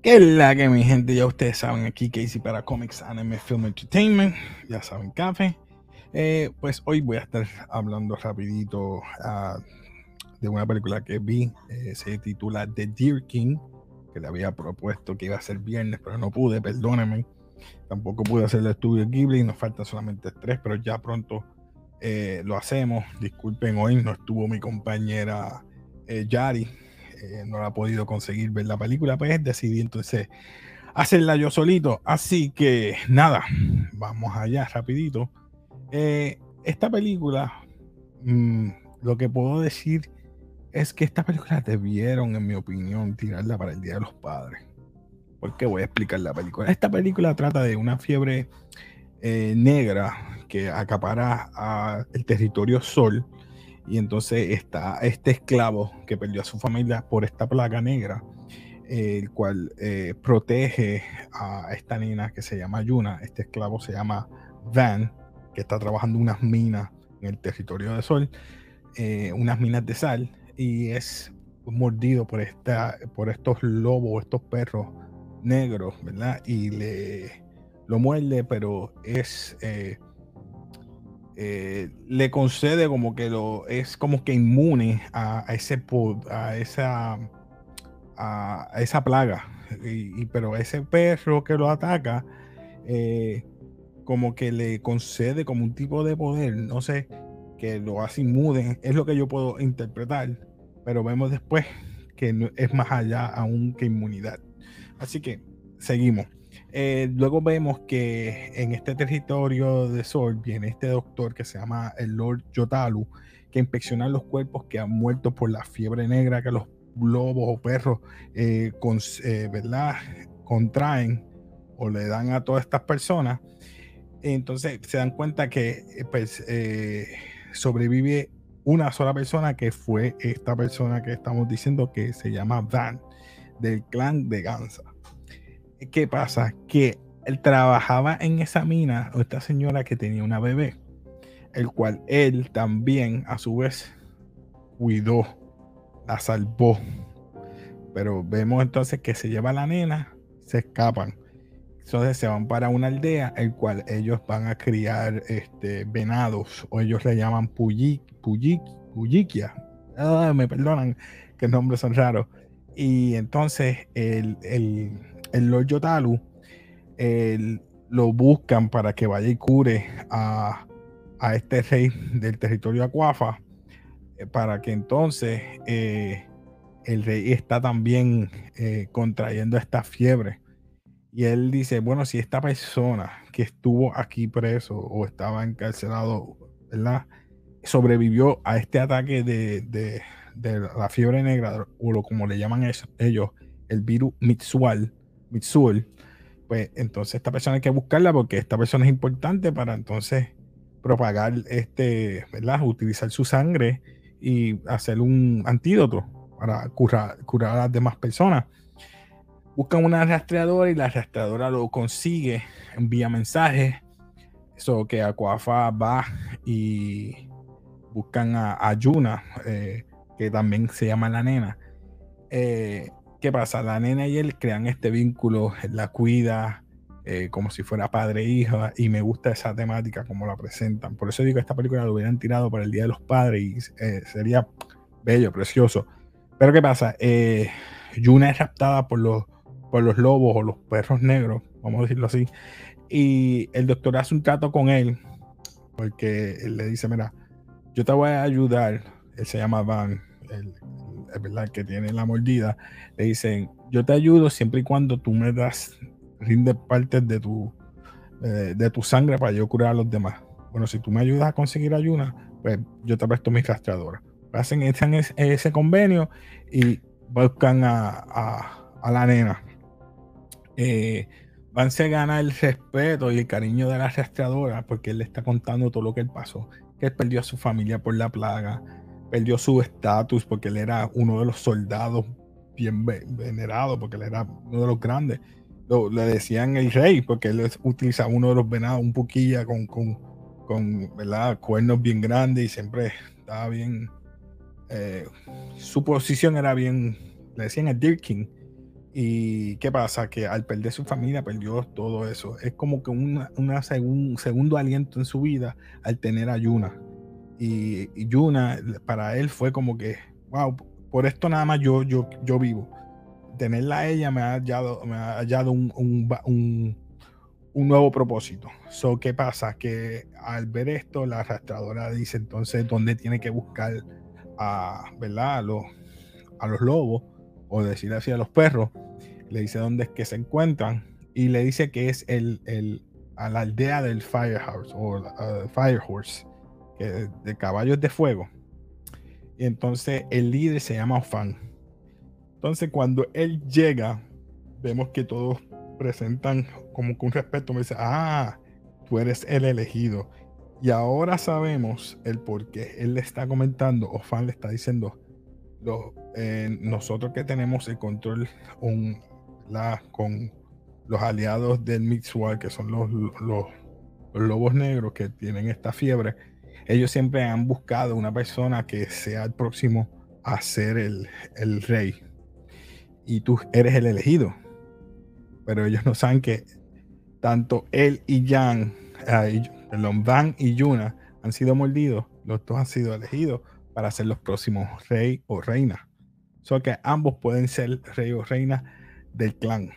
¿Qué es la que mi gente? Ya ustedes saben aquí Casey para Comics Anime Film Entertainment. Ya saben, café. Eh, pues hoy voy a estar hablando rapidito uh, de una película que vi. Eh, se titula The Deer King, que le había propuesto que iba a ser viernes, pero no pude, perdónenme. Tampoco pude hacer el estudio Ghibli, nos faltan solamente tres, pero ya pronto eh, lo hacemos. Disculpen, hoy no estuvo mi compañera Yari eh, no la ha podido conseguir ver la película, pues decidí entonces hacerla yo solito. Así que nada, vamos allá rapidito. Eh, esta película, mm, lo que puedo decir es que esta película debieron, en mi opinión, tirarla para el Día de los Padres. Porque voy a explicar la película. Esta película trata de una fiebre eh, negra que acapara el territorio sol y entonces está este esclavo que perdió a su familia por esta plaga negra, el cual eh, protege a esta nena que se llama Yuna. Este esclavo se llama Van, que está trabajando unas minas en el territorio de Sol, eh, unas minas de sal, y es mordido por, esta, por estos lobos, estos perros negros, ¿verdad? Y le lo muerde, pero es eh, eh, le concede como que lo es como que inmune a, ese a esa a, esa plaga. Y, pero ese perro que lo ataca eh, como que le concede como un tipo de poder no sé que lo hace inmune es lo que yo puedo interpretar pero vemos después que es más allá aún que inmunidad. Así que seguimos eh, luego vemos que en este territorio de Sol viene este doctor que se llama el Lord Yotalu, que inspecciona los cuerpos que han muerto por la fiebre negra que los lobos o perros eh, eh, ¿verdad? contraen o le dan a todas estas personas. Entonces se dan cuenta que pues, sobrevive una sola persona que fue esta persona que estamos diciendo que se llama Van del clan de Gansa. ¿Qué pasa? Que él trabajaba en esa mina, o esta señora que tenía una bebé, el cual él también a su vez cuidó, la salvó. Pero vemos entonces que se lleva la nena, se escapan. Entonces se van para una aldea, el cual ellos van a criar este, venados, o ellos le llaman puyik, puyikia. Ah, me perdonan que nombres son raros. Y entonces el, el el Lord Yotalu lo buscan para que vaya y cure a, este rey del territorio Acuafa, eh, para que entonces eh, el rey está también eh, contrayendo esta fiebre. Y él dice, bueno, si esta persona que estuvo aquí preso o estaba encarcelado, ¿verdad? Sobrevivió a este ataque de, la fiebre negra, o lo, como le llaman ellos, el virus Mitsual, Mitsul, pues entonces esta persona hay que buscarla porque esta persona es importante para entonces propagar este, ¿verdad? Utilizar su sangre y hacer un antídoto para curar, curar a las demás personas. Buscan una rastreadora y la rastreadora lo consigue, envía mensajes. Eso que Aquafa va y buscan a, Yuna, eh, que también se llama la nena. Eh, ¿Qué pasa? La nena y él crean este vínculo, la cuida eh, como si fuera padre e hija, y me gusta esa temática como la presentan. Por eso digo que esta película lo hubieran tirado para el Día de los Padres y eh, sería bello, precioso. Pero ¿qué pasa? Eh, Yuna es raptada por los, por los lobos o los perros negros, vamos a decirlo así, y el doctor hace un trato con él, porque él le dice, mira, yo te voy a ayudar, él se llama Van, el, verdad que tiene la mordida, le dicen, yo te ayudo siempre y cuando tú me das, rinde partes de tu, eh, de tu sangre para yo curar a los demás. Bueno, si tú me ayudas a conseguir ayuda, pues yo te presto mis rastreadoras. Hacen ese, ese convenio y buscan a, la nena. Eh, Van se gana el respeto y el cariño de la rastreadora porque él le está contando todo lo que él pasó, que él perdió a su familia por la plaga, perdió su estatus porque él era uno de los soldados bien venerado, porque él era uno de los grandes. le decían el rey, porque él utilizaba uno de los venados, un poquilla con, con, con ¿verdad? cuernos bien grandes y siempre estaba bien. Eh, su posición era bien, le decían el Deer. ¿Y qué pasa? Que al perder su familia, perdió todo eso. Es como que un segundo aliento en su vida al tener a Yuna. Y, Yuna, para él fue como que, wow, por esto nada más yo, yo, yo vivo. Tenerla a ella me ha hallado, me ha hallado un, un, un, nuevo propósito. So, ¿Qué pasa? Que al ver esto, la arrastradora dice entonces dónde tiene que buscar a, ¿verdad? a, los, a los lobos o decir así a los perros, le dice dónde es que se encuentran y le dice que es el, el a la aldea del Firehouse o uh, Firehorse, que de caballos de fuego. Y entonces el líder se llama Ofan. Entonces cuando él llega, vemos que todos presentan como con respeto, me dice, ah, tú eres el elegido. Y ahora sabemos el por qué. Él le está comentando, Ofan le está diciendo, eh, nosotros que tenemos el control la, con los aliados del Mixwell, que son los, los, lobos negros que tienen esta fiebre, ellos siempre han buscado una persona que sea el próximo a ser el, el rey. Y tú eres el elegido. Pero ellos no saben que tanto él y Jan, eh, Van y Yuna han sido mordidos, los dos han sido elegidos para ser los próximos rey o reina. Solo que ambos pueden ser rey o reina del clan.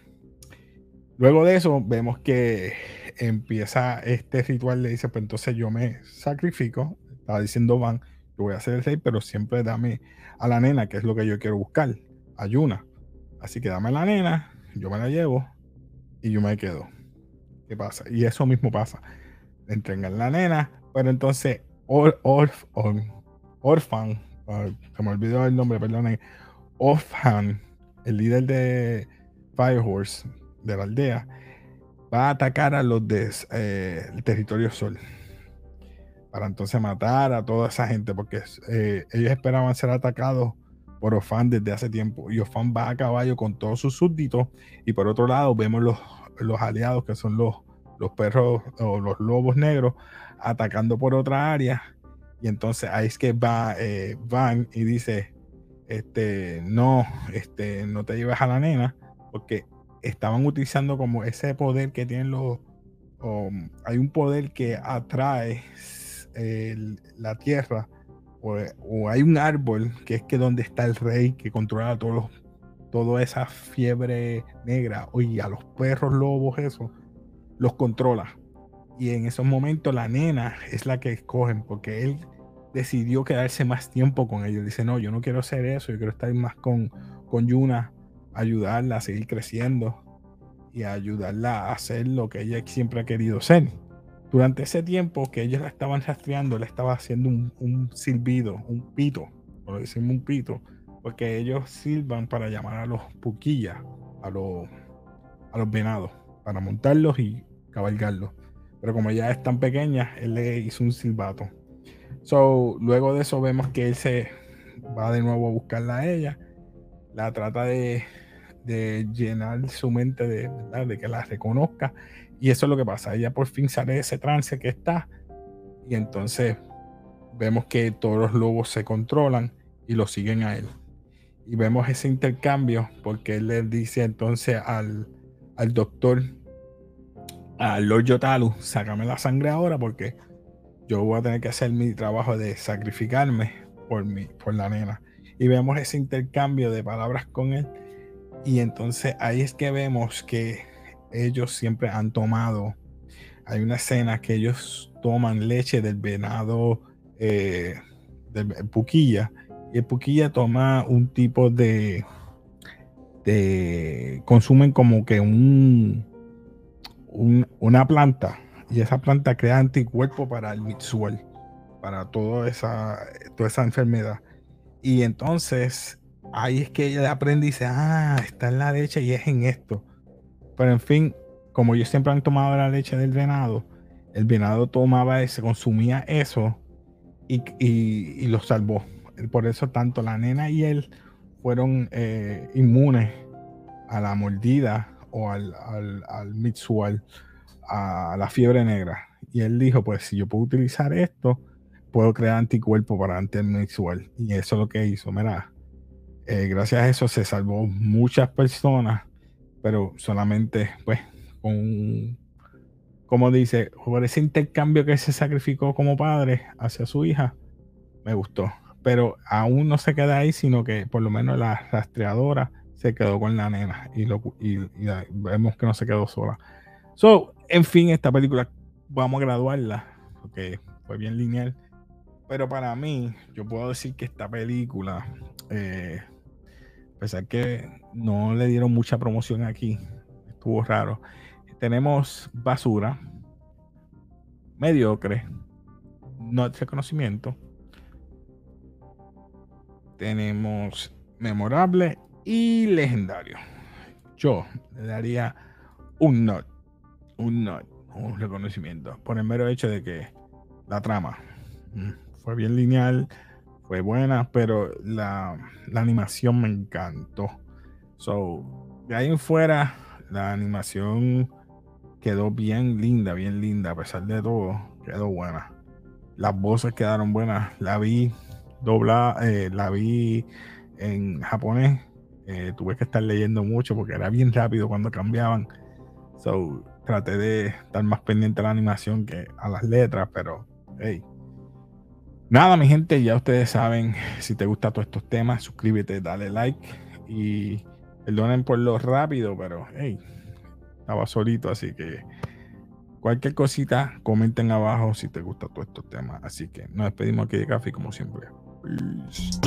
Luego de eso, vemos que empieza este ritual. Le dice: Pues entonces yo me sacrifico. Estaba diciendo Van, yo voy a ser el rey, pero siempre dame a la nena, que es lo que yo quiero buscar. Ayuna. Así que dame a la nena, yo me la llevo y yo me quedo. ¿Qué pasa? Y eso mismo pasa. Entregan la nena, pero entonces or, Orphan, se me olvidó el nombre, perdonen, Orphan, el líder de Firehorse de la aldea, va a atacar a los del de, eh, territorio Sol. Para entonces matar a toda esa gente, porque eh, ellos esperaban ser atacados por Orphan desde hace tiempo. Y Orphan va a caballo con todos sus súbditos. Y por otro lado, vemos los, los aliados que son los, los perros o los lobos negros atacando por otra área y entonces ahí es que va eh, Van y dice, este, no, este, no te lleves a la nena, porque estaban utilizando como ese poder que tienen los, hay un poder que atrae la tierra, o, hay un árbol que es que donde está el rey que controla todos toda esa fiebre negra, y a los perros lobos, eso, los controla. Y en esos momentos la nena es la que escogen, porque él decidió quedarse más tiempo con ellos. Dice, no, yo no quiero hacer eso, yo quiero estar más con, con Yuna, ayudarla a seguir creciendo y ayudarla a hacer lo que ella siempre ha querido ser. Durante ese tiempo que ellos la estaban rastreando, le estaba haciendo un, silbido, un pito, o decimos un pito, porque ellos silban para llamar a los puquillas, a los, a los venados, para montarlos y cabalgarlos. Pero como ya es tan pequeña, él le hizo un silbato. So, luego de eso vemos que él se va de nuevo a buscarla a ella, la trata de, llenar su mente de, de, que la reconozca y eso es lo que pasa, ella por fin sale de ese trance que está y entonces vemos que todos los lobos se controlan y lo siguen a él. Y vemos ese intercambio porque él le dice entonces al, al doctor, al Lord Yotalu, sácame la sangre ahora porque yo voy a tener que hacer mi trabajo de sacrificarme por, mi, por la nena. Y vemos ese intercambio de palabras con él. Y entonces ahí es que vemos que ellos siempre han tomado. Hay una escena que ellos toman leche del venado, eh, del puquilla. Y el puquilla toma un tipo de. de consumen como que un, un una planta y esa planta crea anticuerpos para el Mitsuel, para toda esa, toda esa enfermedad. Y entonces ahí es que ella aprende y dice, ah, está en la leche y es en esto. Pero en fin, como ellos siempre han tomado la leche del venado, el venado tomaba eso, consumía eso y, y, lo salvó. Por eso tanto la nena y él fueron eh, inmunes a la mordida o al, al, al a la fiebre negra. Y él dijo, pues si yo puedo utilizar esto, puedo crear anticuerpos para antimexual. Y eso es lo que hizo. Mira, eh, gracias a eso se salvó muchas personas pero solamente, pues, con, como dice, por ese intercambio que se sacrificó como padre hacia su hija, me gustó. Pero aún no se queda ahí, sino que por lo menos la rastreadora se quedó con la nena y, lo, y, vemos que no se quedó sola. So, en fin, esta película vamos a graduarla porque fue bien lineal. Pero para mí, yo puedo decir que esta película, eh, a que no le dieron mucha promoción aquí, estuvo raro. Tenemos basura, mediocre, no reconocimiento. Tenemos memorable y legendario. Yo le daría un not, un not, un reconocimiento por el mero hecho de que la trama mm, fue bien lineal, fue buena, pero la, animación me encantó. So, de ahí en fuera, la animación quedó bien linda, bien linda, a pesar de todo, quedó buena. Las voces quedaron buenas. La vi doblada, eh, la vi en japonés. Eh, tuve que estar leyendo mucho porque era bien rápido cuando cambiaban. So, traté de estar más pendiente a la animación que a las letras, pero hey. Nada, mi gente, ya ustedes saben, si te gustan todos estos temas, suscríbete, dale like y perdonen por lo rápido, pero hey, estaba solito, así que cualquier cosita, comenten abajo si te gustan todos estos temas. Así que nos despedimos aquí de café como siempre. Peace.